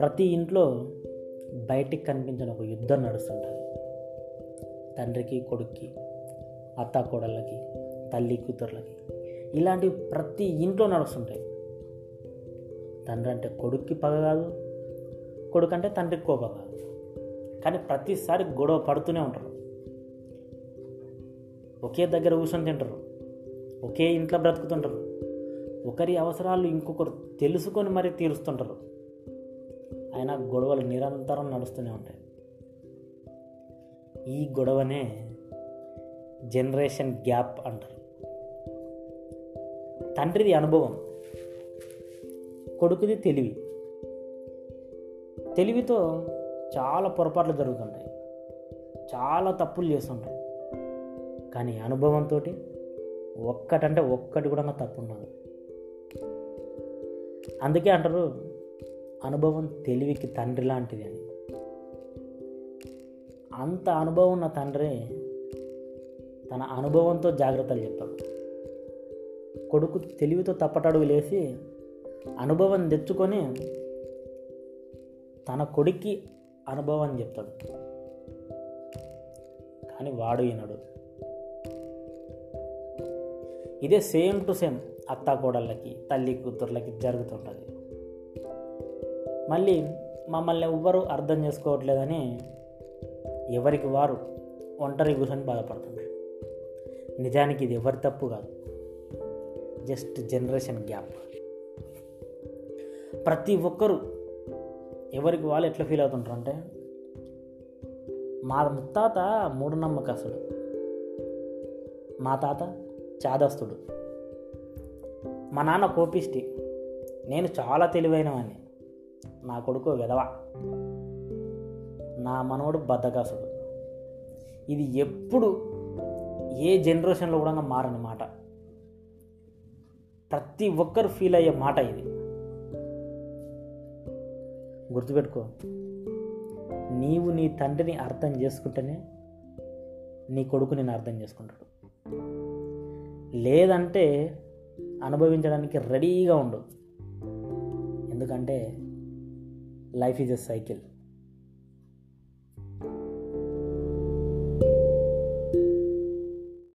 ప్రతి ఇంట్లో బయటికి కనిపించిన ఒక యుద్ధం నడుస్తుంటుంది. తండ్రికి కొడుక్కి అత్త కోడళ్ళకి తల్లి కూతుర్లకి. ఇలాంటివి ప్రతి ఇంట్లో నడుస్తుంటాయి. తండ్రి అంటే కొడుక్కి పగ కాదు కొడుకు అంటే తండ్రికి కోపం కాదు. కానీ ప్రతిసారి గొడవ పడుతూనే ఉంటారు. ఒకే దగ్గర కూర్చొని తింటారు. ఒకే ఇంట్లో బ్రతుకుతుంటారు. ఒకరి అవసరాలు ఇంకొకరు తెలుసుకొని మరీ తీరుస్తుంటారు. అయినా గొడవలు నిరంతరం నడుస్తూనే ఉంటాయి. ఈ గొడవనే జనరేషన్ గ్యాప్ అంటారు. తండ్రిది అనుభవం కొడుకుది తెలివి. తెలివితో చాలా పొరపాట్లు జరుగుతుంటాయి. చాలా తప్పులు చేస్తుంటాయి. కానీ అనుభవంతో ఒక్కటంటే ఒక్కటి కూడా తప్పు ఉండదు అందుకే అంటారు అనుభవం తెలివికి తండ్రి లాంటిది అని. అంత అనుభవం ఉన్న తండ్రి తన అనుభవంతో జాగ్రత్తలు చెప్తాడు కొడుకు తెలివితో తప్పటడుగు లేసి అనుభవం తెచ్చుకొని తన కొడుక్కి అనుభవాన్ని చెప్తాడు. కానీ వాడు వినడు ఇదే సేమ్ టు సేమ్ అత్త కోడళ్ళకి తల్లి కూతుర్లకి జరుగుతుంటుంది. మళ్ళీ మమ్మల్ని ఎవ్వరూ అర్థం చేసుకోవట్లేదని ఎవరికి వారు ఒంటరి కూర్చొని బాధపడుతున్నారు. నిజానికి ఇది ఎవరి తప్పు కాదు. Just generation gap. ప్రతి ఒక్కరూ ఎవరికి వాళ్ళు ఎట్లా ఫీల్ అవుతుంటారు అంటే మా ముత్తాత మూఢనమ్మకస్తుడు మా తాత చాదస్తుడు. మా నాన్న కోపిష్టి. నేను చాలా తెలివైనవాన్ని నా కొడుకు విధవ. నా మనవడు బద్దకాసుడు. ఇది ఎప్పుడు ఏ జనరేషన్లో కూడా మారని మాట. ప్రతి ఒక్కరు ఫీల్ అయ్యే మాట ఇది. గుర్తుపెట్టుకో నీవు నీ తండ్రిని అర్థం చేసుకుంటేనే నీ కొడుకు నేను అర్థం చేసుకుంటాడు. లేదంటే అనుభవించడానికి రెడీగా ఉండు. ఎందుకంటే life is a cycle.